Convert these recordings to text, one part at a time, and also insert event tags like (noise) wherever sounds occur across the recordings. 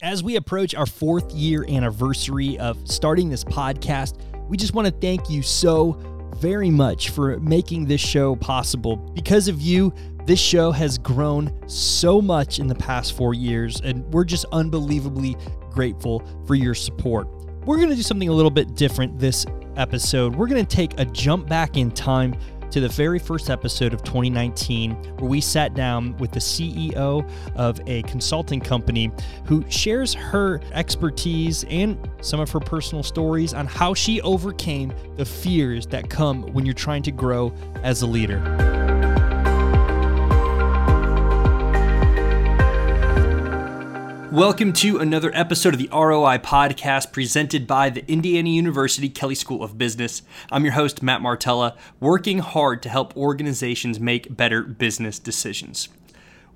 As we approach our fourth year anniversary of starting this podcast, we just want to thank you so very much for making this show possible. Because of you, this show has grown so much in the past four years, and we're just unbelievably grateful for your support. We're going to do something a little bit different this episode. We're going to take a jump back in time to the very first episode of 2019, where we sat down with the CEO of a consulting company who shares her expertise and some of her personal stories on how she overcame the fears that come when you're trying to grow as a leader. Welcome to another episode of the ROI podcast presented by the Indiana University Kelley School of Business. I'm your host, Matt Martella, working hard to help organizations make better business decisions.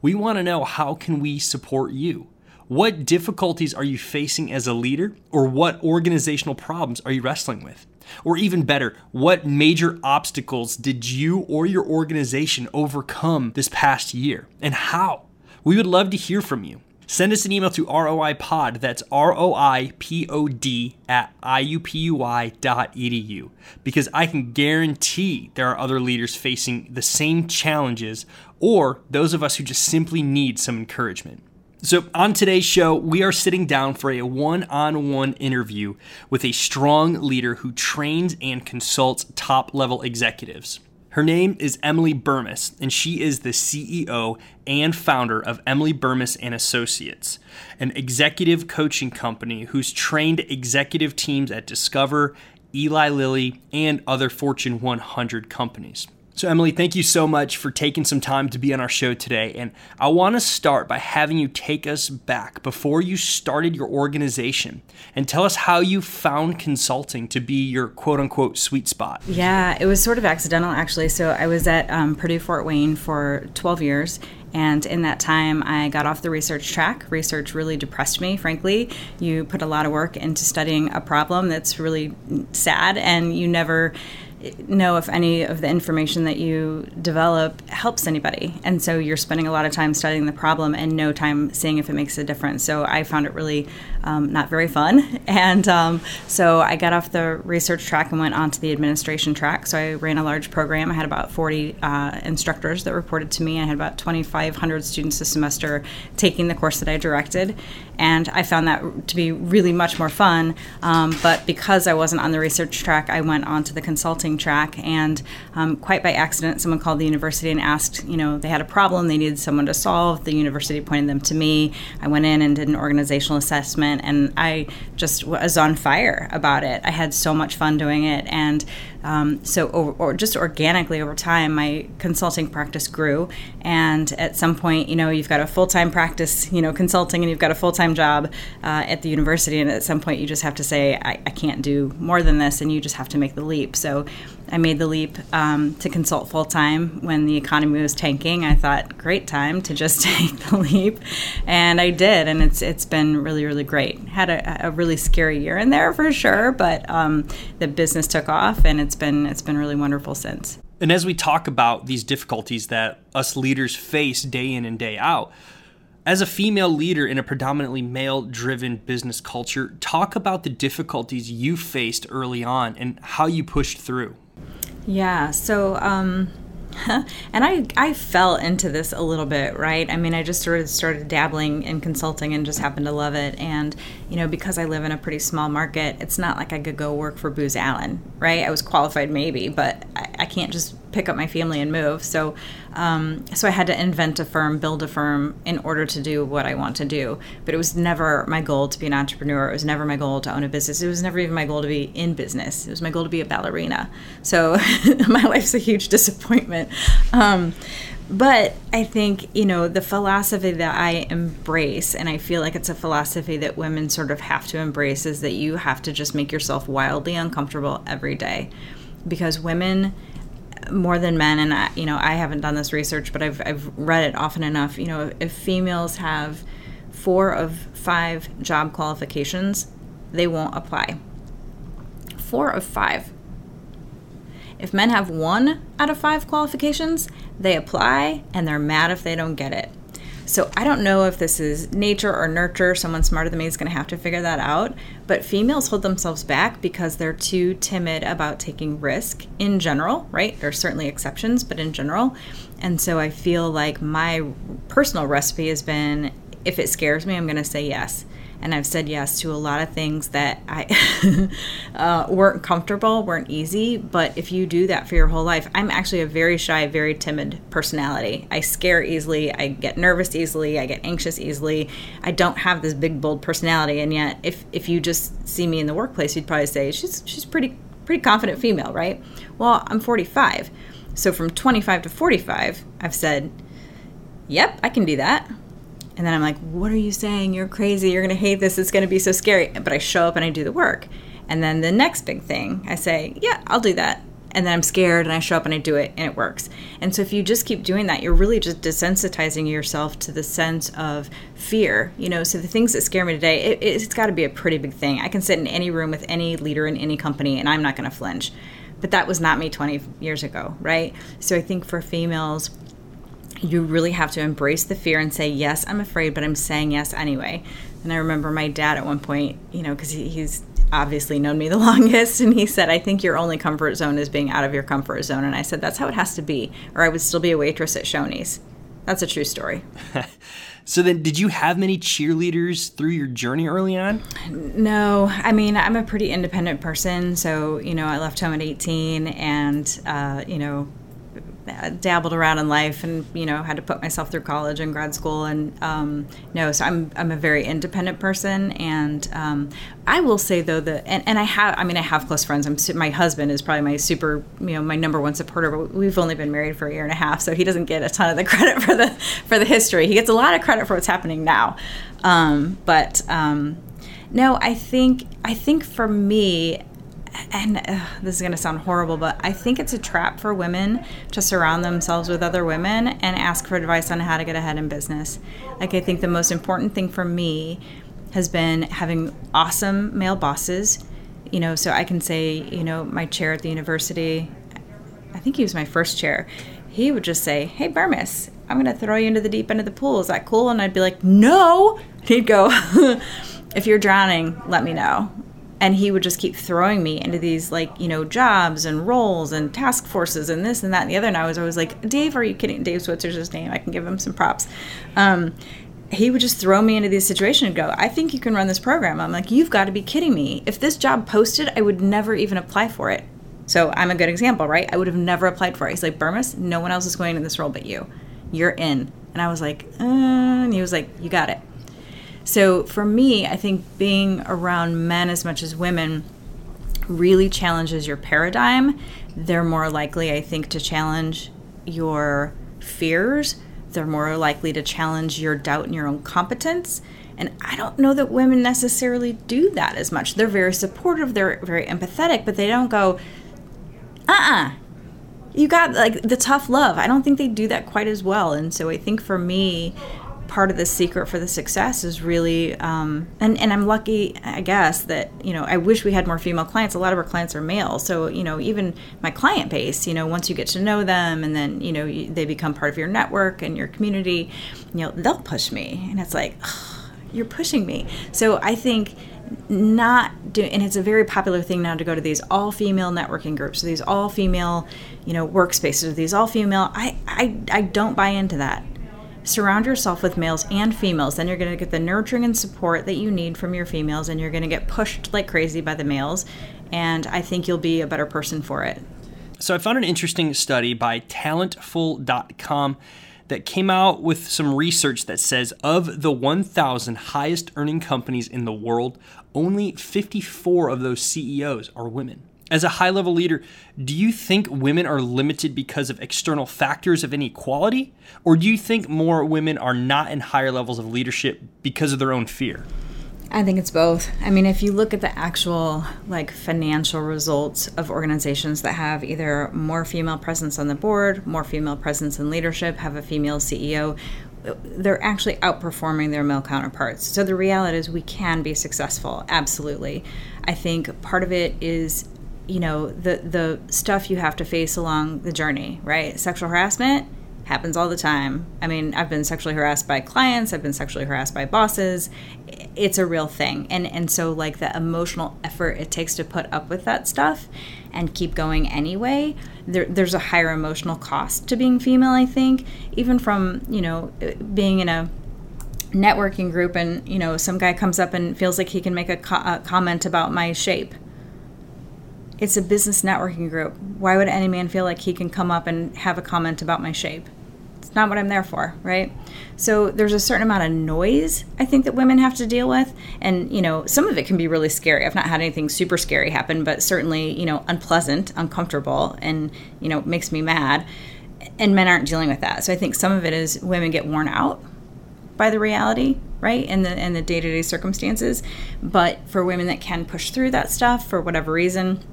We want to know how can we support you? What difficulties are you facing as a leader or what organizational problems are you wrestling with? Or even better, what major obstacles did you or your organization overcome this past year and how? We would love to hear from you send us an email to roipod, that's R-O-I-P-O-D at iupui.edu, because I can guarantee there are other leaders facing the same challenges or those of us who just simply need some encouragement. So, on today's show, we are sitting down for a one on one interview with a strong leader who trains and consults top level executives. Her name is Emily Bermes, and she is the CEO and founder of Emily Bermes and Associates, an executive coaching company who's trained executive teams at Discover, Eli Lilly, and other Fortune 100 companies. So, Emily, thank you so much for taking some time to be on our show today. And I want to start by having you take us back before you started your organization and tell us how you found consulting to be your quote unquote sweet spot. Yeah, it was sort of accidental actually. So, I was at um, Purdue Fort Wayne for 12 years. And in that time, I got off the research track. Research really depressed me, frankly. You put a lot of work into studying a problem that's really sad, and you never know if any of the information that you develop helps anybody. And so you're spending a lot of time studying the problem and no time seeing if it makes a difference. So I found it really um, not very fun. (laughs) And um, so I got off the research track and went on to the administration track. So I ran a large program. I had about 40 uh, instructors that reported to me. I had about 2,500 students a semester taking the course that I directed. And I found that to be really much more fun. Um, but because I wasn't on the research track, I went on to the consulting track. And um, quite by accident, someone called the university and asked, you know, they had a problem they needed someone to solve. The university pointed them to me. I went in and did an organizational assessment and I just was on fire about it. I had so much fun doing it, and um, so or, or just organically over time, my consulting practice grew. And at some point, you know, you've got a full time practice, you know, consulting, and you've got a full time job uh, at the university, and at some point, you just have to say, I, I can't do more than this, and you just have to make the leap. So I made the leap um, to consult full time when the economy was tanking. I thought, great time to just (laughs) take the leap, and I did, and it's it's been really really great. Had a, a really scary year in there for sure, but um, the business took off, and it's been it's been really wonderful since. And as we talk about these difficulties that us leaders face day in and day out, as a female leader in a predominantly male driven business culture, talk about the difficulties you faced early on and how you pushed through. Yeah. So, um, (laughs) and I I fell into this a little bit, right? I mean, I just sort of started dabbling in consulting and just happened to love it. And you know, because I live in a pretty small market, it's not like I could go work for Booz Allen, right? I was qualified maybe, but I, I can't just pick up my family and move. So, um, so I had to invent a firm, build a firm in order to do what I want to do. But it was never my goal to be an entrepreneur. It was never my goal to own a business. It was never even my goal to be in business. It was my goal to be a ballerina. So (laughs) my life's a huge disappointment. Um, but I think, you know, the philosophy that I embrace, and I feel like it's a philosophy that women sort of have to embrace, is that you have to just make yourself wildly uncomfortable every day. Because women, more than men, and I, you know, I haven't done this research, but I've, I've read it often enough. You know, if females have four of five job qualifications, they won't apply. Four of five. If men have one out of five qualifications, they apply and they're mad if they don't get it. So I don't know if this is nature or nurture. Someone smarter than me is going to have to figure that out. But females hold themselves back because they're too timid about taking risk in general, right? There are certainly exceptions, but in general. And so I feel like my personal recipe has been if it scares me, I'm going to say yes and I've said yes to a lot of things that I (laughs) uh, weren't comfortable, weren't easy. But if you do that for your whole life, I'm actually a very shy, very timid personality. I scare easily, I get nervous easily, I get anxious easily. I don't have this big, bold personality, and yet, if if you just see me in the workplace, you'd probably say she's she's pretty pretty confident female, right? Well, I'm 45, so from 25 to 45, I've said, "Yep, I can do that." And then I'm like, what are you saying? You're crazy. You're going to hate this. It's going to be so scary. But I show up and I do the work. And then the next big thing, I say, yeah, I'll do that. And then I'm scared and I show up and I do it and it works. And so if you just keep doing that, you're really just desensitizing yourself to the sense of fear. You know, so the things that scare me today, it, it's got to be a pretty big thing. I can sit in any room with any leader in any company and I'm not going to flinch. But that was not me 20 years ago, right? So I think for females, you really have to embrace the fear and say, Yes, I'm afraid, but I'm saying yes anyway. And I remember my dad at one point, you know, because he, he's obviously known me the (laughs) longest, and he said, I think your only comfort zone is being out of your comfort zone. And I said, That's how it has to be, or I would still be a waitress at Shoney's. That's a true story. (laughs) so then, did you have many cheerleaders through your journey early on? No, I mean I'm a pretty independent person. So you know, I left home at 18, and uh, you know, dabbled around in life and you know had to put myself through college and grad school and um, no so I'm, I'm a very independent person and um, I will say though that and, and I have I mean I have close friends. I'm my husband is probably my super you know my number one supporter but we've only been married for a year and a half so he doesn't get a ton of the (laughs) credit for the for the history. He gets a lot of credit for what's happening now. Um, but um, no I think I think for me and uh, this is going to sound horrible, but I think it's a trap for women to surround themselves with other women and ask for advice on how to get ahead in business. Like, I think the most important thing for me has been having awesome male bosses. You know, so I can say, you know, my chair at the university, I think he was my first chair. He would just say, Hey, Bermes, I'm going to throw you into the deep end of the pool. Is that cool? And I'd be like, No. And (laughs) He'd go, (laughs) If you're drowning, let me know and he would just keep throwing me into these like you know jobs and roles and task forces and this and that and the other. And i was always like dave are you kidding? Dave switzer's his name. I can give him some props. Um, he would just throw me into these situations and go i think you can run this program. I'm like you've got to be kidding me. If this job posted i would never even apply for it. So i'm a good example right? I would have never applied for it. He's like Bermes no one else is going in this role but you. You're in. And i was like uh, and he was like you got it so for me, I think being around men as much as women really challenges your paradigm. They're more likely, I think, to challenge your fears. They're more likely to challenge your doubt in your own competence. And I don't know that women necessarily do that as much. They're very supportive, they're very empathetic, but they don't go, uh uh-uh, uh you got like the tough love. I don't think they do that quite as well. And so I think for me, part of the secret for the success is really um, and, and i'm lucky i guess that you know i wish we had more female clients. A lot of our clients are male. So you know even my client base you know once you get to know them and then you know you, they become part of your network and your community you know they'll push me. And it's like you're pushing me. So i think not doing and it's a very popular thing now to go to these all female networking groups these all female you know workspaces these all female I, I i don't buy into that surround yourself with males and females. Then you're going to get the nurturing and support that you need from your females, and you're going to get pushed like crazy by the males. And I think you'll be a better person for it. So I found an interesting study by talentful.com that came out with some research that says of the 1,000 highest earning companies in the world, only 54 of those CEOs are women. As a high level leader, do you think women are limited because of external factors of inequality? Or do you think more women are not in higher levels of leadership because of their own fear? I think it's both. I mean, if you look at the actual like financial results of organizations that have either more female presence on the board, more female presence in leadership, have a female CEO, they're actually outperforming their male counterparts. So the reality is we can be successful, absolutely. I think part of it is you know the the stuff you have to face along the journey right sexual harassment happens all the time. I mean, I've been sexually harassed by clients, I've been sexually harassed by bosses. It's a real thing. And and so like the emotional effort it takes to put up with that stuff and keep going anyway, there, there's a higher emotional cost to being female, I think, even from, you know, being in a networking group and, you know, some guy comes up and feels like he can make a, co- a comment about my shape it's a business networking group. Why would any man feel like he can come up and have a comment about my shape? It's not what I'm there for, right? So there's a certain amount of noise I think that women have to deal with. And, you know, some of it can be really scary. I've not had anything super scary happen, but certainly, you know, unpleasant, uncomfortable, and, you know, makes me mad. And men aren't dealing with that. So I think some of it is women get worn out by the reality right and the and the day-to-day circumstances but for women that can push through that stuff for whatever reason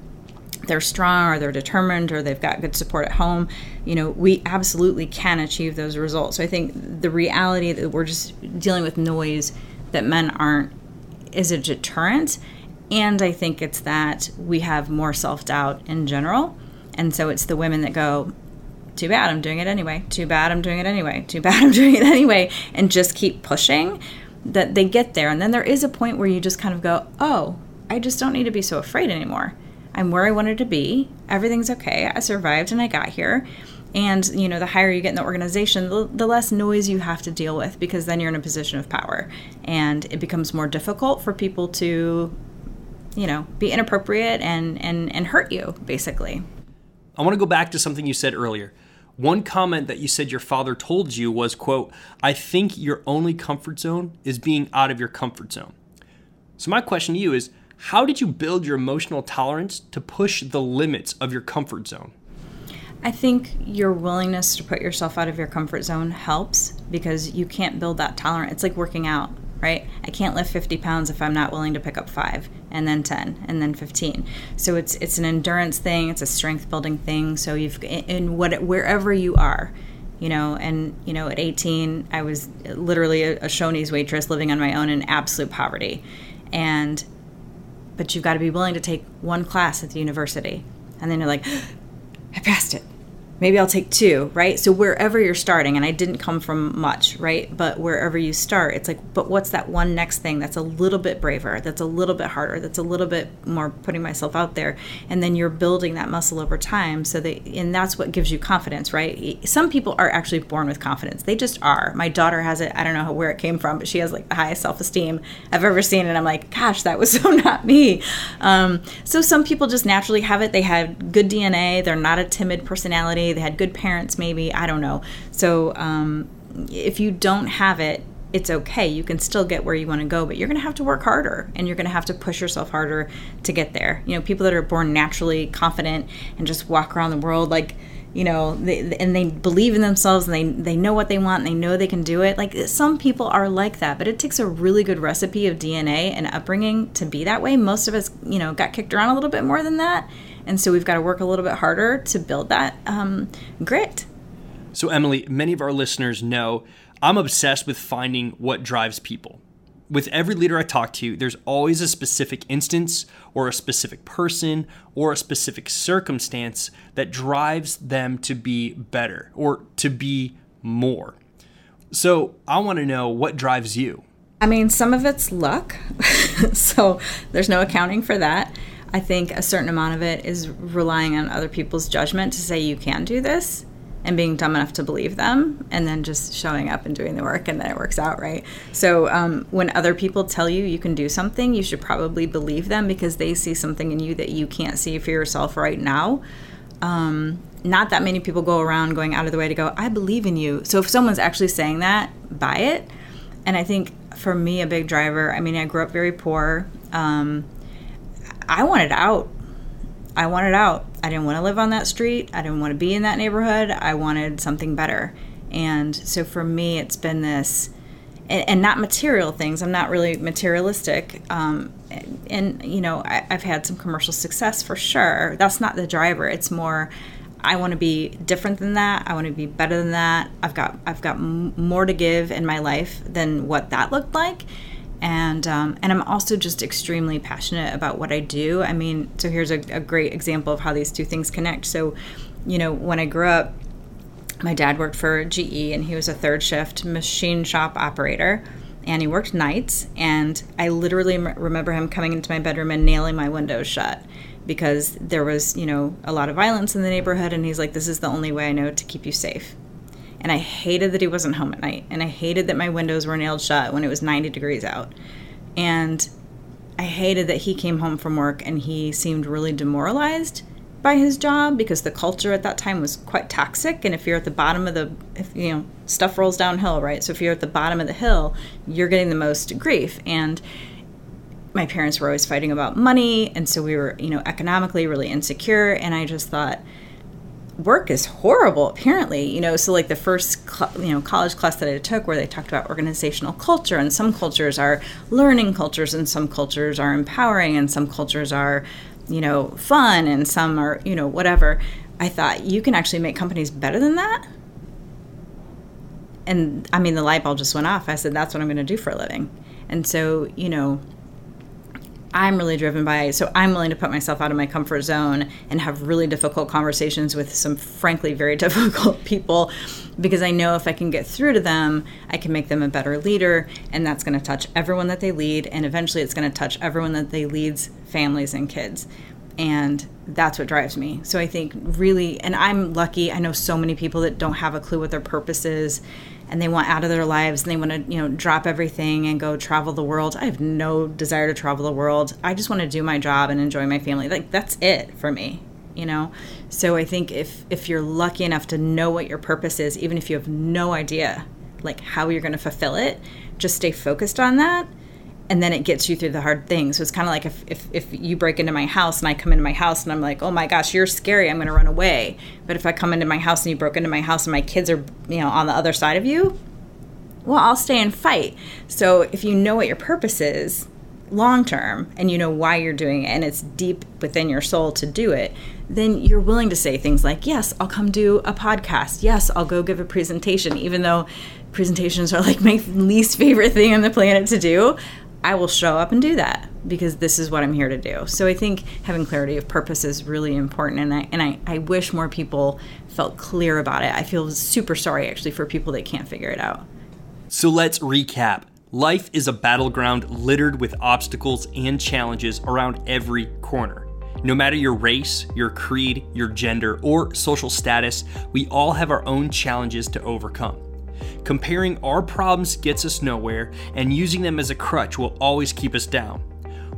they're strong or they're determined or they've got good support at home, you know, we absolutely can achieve those results. So I think the reality that we're just dealing with noise that men aren't is a deterrent. And I think it's that we have more self doubt in general. And so it's the women that go, too bad, I'm doing it anyway. Too bad, I'm doing it anyway. Too bad, (laughs) I'm doing it anyway. And just keep pushing that they get there. And then there is a point where you just kind of go, oh, I just don't need to be so afraid anymore. I'm where I wanted to be. Everything's okay. I survived and I got here. And you know, the higher you get in the organization, the, the, less noise you have to deal with because then you're in a position of power, and it becomes more difficult for people to, you know, be inappropriate and and and hurt you basically. I want to go back to something you said earlier. One comment that you said your father told you was, "quote I think your only comfort zone is being out of your comfort zone." So my question to you is how did you build your emotional tolerance to push the limits of your comfort zone? I think your willingness to put yourself out of your comfort zone helps because you can't build that tolerance. It's like working out, right? I can't lift 50 pounds if I'm not willing to pick up five and then 10 and then 15. So it's it's an endurance thing, it's a strength building thing. So you've in what wherever you are, you know, and you know, at 18, I was literally a, a Shoney's waitress living on my own in absolute poverty, and but you've got to be willing to take one class at the university. And then you're like, (gasps) I passed it maybe I'll take two, right? So wherever you're starting, and I didn't come from much, right? But wherever you start, it's like, but what's that one next thing that's a little bit braver, that's a little bit harder, that's a little bit more putting myself out there, and then you're building that muscle over time. So that, and that's what gives you confidence, right? Some people are actually born with confidence; they just are. My daughter has it. I don't know where it came from, but she has like the highest self-esteem I've ever seen, and I'm like, gosh, that was (laughs) so not me. Um, so some people just naturally have it. They have good DNA. They're not a timid personality they had good parents, maybe. I don't know. So um, if you don't have it, it's okay. You can still get where you want to go, but you're going to have to work harder and you're going to have to push yourself harder to get there. You know, people that are born naturally confident and just walk around the world like, you know, they, and they believe in themselves and they, they know what they want and they know they can do it. Like some people are like that, but it takes a really good recipe of DNA and upbringing to be that way. Most of us, you know, got kicked around a little bit more than that and so we've got to work a little bit harder to build that um, grit. So, Emily, many of our listeners know I'm obsessed with finding what drives people. With every leader I talk to, there's always a specific instance or a specific person or a specific circumstance that drives them to be better or to be more. So, I want to know what drives you. I mean, some of it's luck. (laughs) so, there's no accounting for that. I think a certain amount of it is relying on other people's judgment to say you can do this and being dumb enough to believe them and then just showing up and doing the work and then it works out right? So um, when other people tell you you can do something you should probably believe them because they see something in you that you can't see for yourself right now. Um, not that many people go around going out of the way to go i believe in you. So if someone's actually saying that buy it. And i think for me a big driver i mean i grew up very poor. Um, I wanted out. I wanted out. I didn't want to live on that street. I didn't want to be in that neighborhood. I wanted something better. And so for me, it's been this, and, and not material things. I'm not really materialistic. Um, and, you know, I, I've had some commercial success for sure. That's not the driver. It's more, I want to be different than that. I want to be better than that. I've got I've got more to give in my life than what that looked like and um, and I'm also just extremely passionate about what I do. I mean, so here's a, a, great example of how these two things connect. So, you know, when I grew up, my dad worked for GE and he was a third shift machine shop operator and he worked nights and I literally remember him coming into my bedroom and nailing my windows shut because there was, you know, a lot of violence in the neighborhood and he's like this is the only way I know to keep you safe. And I hated that he wasn't home at night. And I hated that my windows were nailed shut when it was 90 degrees out. And I hated that he came home from work and he seemed really demoralized by his job because the culture at that time was quite toxic. And if you're at the bottom of the if you know stuff rolls downhill right? So if you're at the bottom of the hill you're getting the most grief. And my parents were always fighting about money. And so we were you know economically really insecure. And i just thought work is horrible apparently you know so like the first you know college class that i took where they talked about organizational culture and some cultures are learning cultures and some cultures are empowering and some cultures are you know, fun and some are, you know, whatever. I thought you can actually make companies better than that. And I mean, the light bulb just went off. I said, that's what I'm going to do for a living. And so, you know, I'm really driven by, so I'm willing to put myself out of my comfort zone and have really difficult conversations with some, frankly, very (laughs) difficult people because I know if I can get through to them, I can make them a better leader, and that's going to touch everyone that they lead, and eventually it's going to touch everyone that they leads, families and kids. And that's what drives me. So I think really, and I'm lucky, I know so many people that don't have a clue what their purpose is and they want out of their lives and they want to you know drop everything and go travel the world. I have no desire to travel the world. I just want to do my job and enjoy my family. Like that's it for me you know? So i think if if you're lucky enough to know what your purpose is even if you have no idea like how you're going to fulfill it just stay focused on that and then it gets you through the hard things. So it's kind of like if, if, if you break into my house and I come into my house and I'm like, oh my gosh, you're scary, I'm going to run away. But if I come into my house and you broke into my house and my kids are, you know, on the other side of you, well, I'll stay and fight. So if you know what your purpose is long term and you know why you're doing it and it's deep within your soul to do it, then you're willing to say things like, yes, I'll come do a podcast. Yes, I'll go give a presentation, even though presentations are like my (laughs) least favorite thing on the planet to do. I will show up and do that because this is what I'm here to do. So I think having clarity of purpose is really important and I and I, I wish more people felt clear about it. I feel super sorry actually for people that can't figure it out. So let's recap. Life is a battleground littered with obstacles and challenges around every corner. No matter your race, your creed, your gender, or social status, we all have our own challenges to overcome. Comparing our problems gets us nowhere, and using them as a crutch will always keep us down.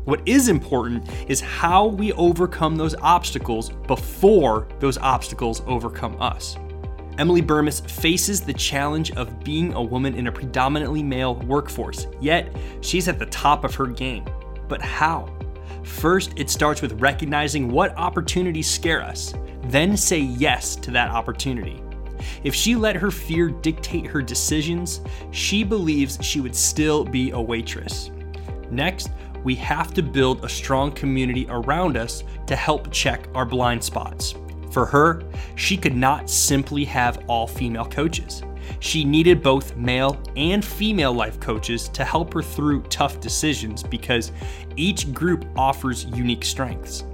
What is important is how we overcome those obstacles before those obstacles overcome us. Emily Bermes faces the challenge of being a woman in a predominantly male workforce, yet she's at the top of her game. But how? First, it starts with recognizing what opportunities scare us, then say yes to that opportunity. If she let her fear dictate her decisions, she believes she would still be a waitress. Next, we have to build a strong community around us to help check our blind spots. For her, she could not simply have all female coaches. She needed both male and female life coaches to help her through tough decisions because each group offers unique strengths.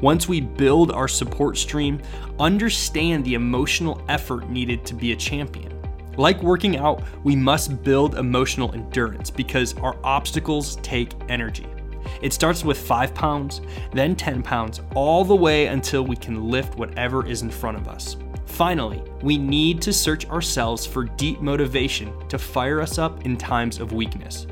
Once we build our support stream, understand the emotional effort needed to be a champion. Like working out, we must build emotional endurance because our obstacles take energy. It starts with 5 pounds, then 10 pounds, all the way until we can lift whatever is in front of us. Finally, we need to search ourselves for deep motivation to fire us up in times of weakness.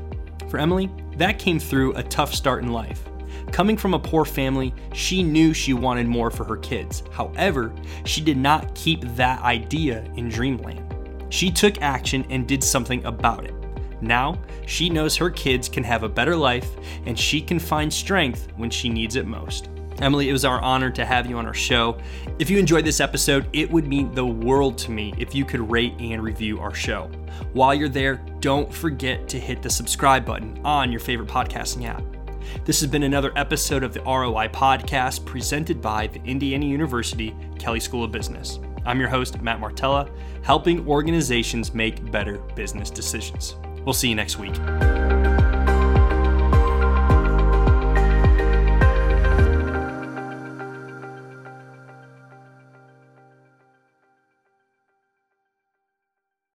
For Emily, that came through a tough start in life. Coming from a poor family, she knew she wanted more for her kids. However, she did not keep that idea in dreamland. She took action and did something about it. Now, she knows her kids can have a better life and she can find strength when she needs it most. Emily, it was our honor to have you on our show. If you enjoyed this episode, it would mean the world to me if you could rate and review our show. While you're there, don't forget to hit the subscribe button on your favorite podcasting app. This has been another episode of the ROI Podcast presented by the Indiana University Kelley School of Business. I'm your host, Matt Martella, helping organizations make better business decisions. We'll see you next week.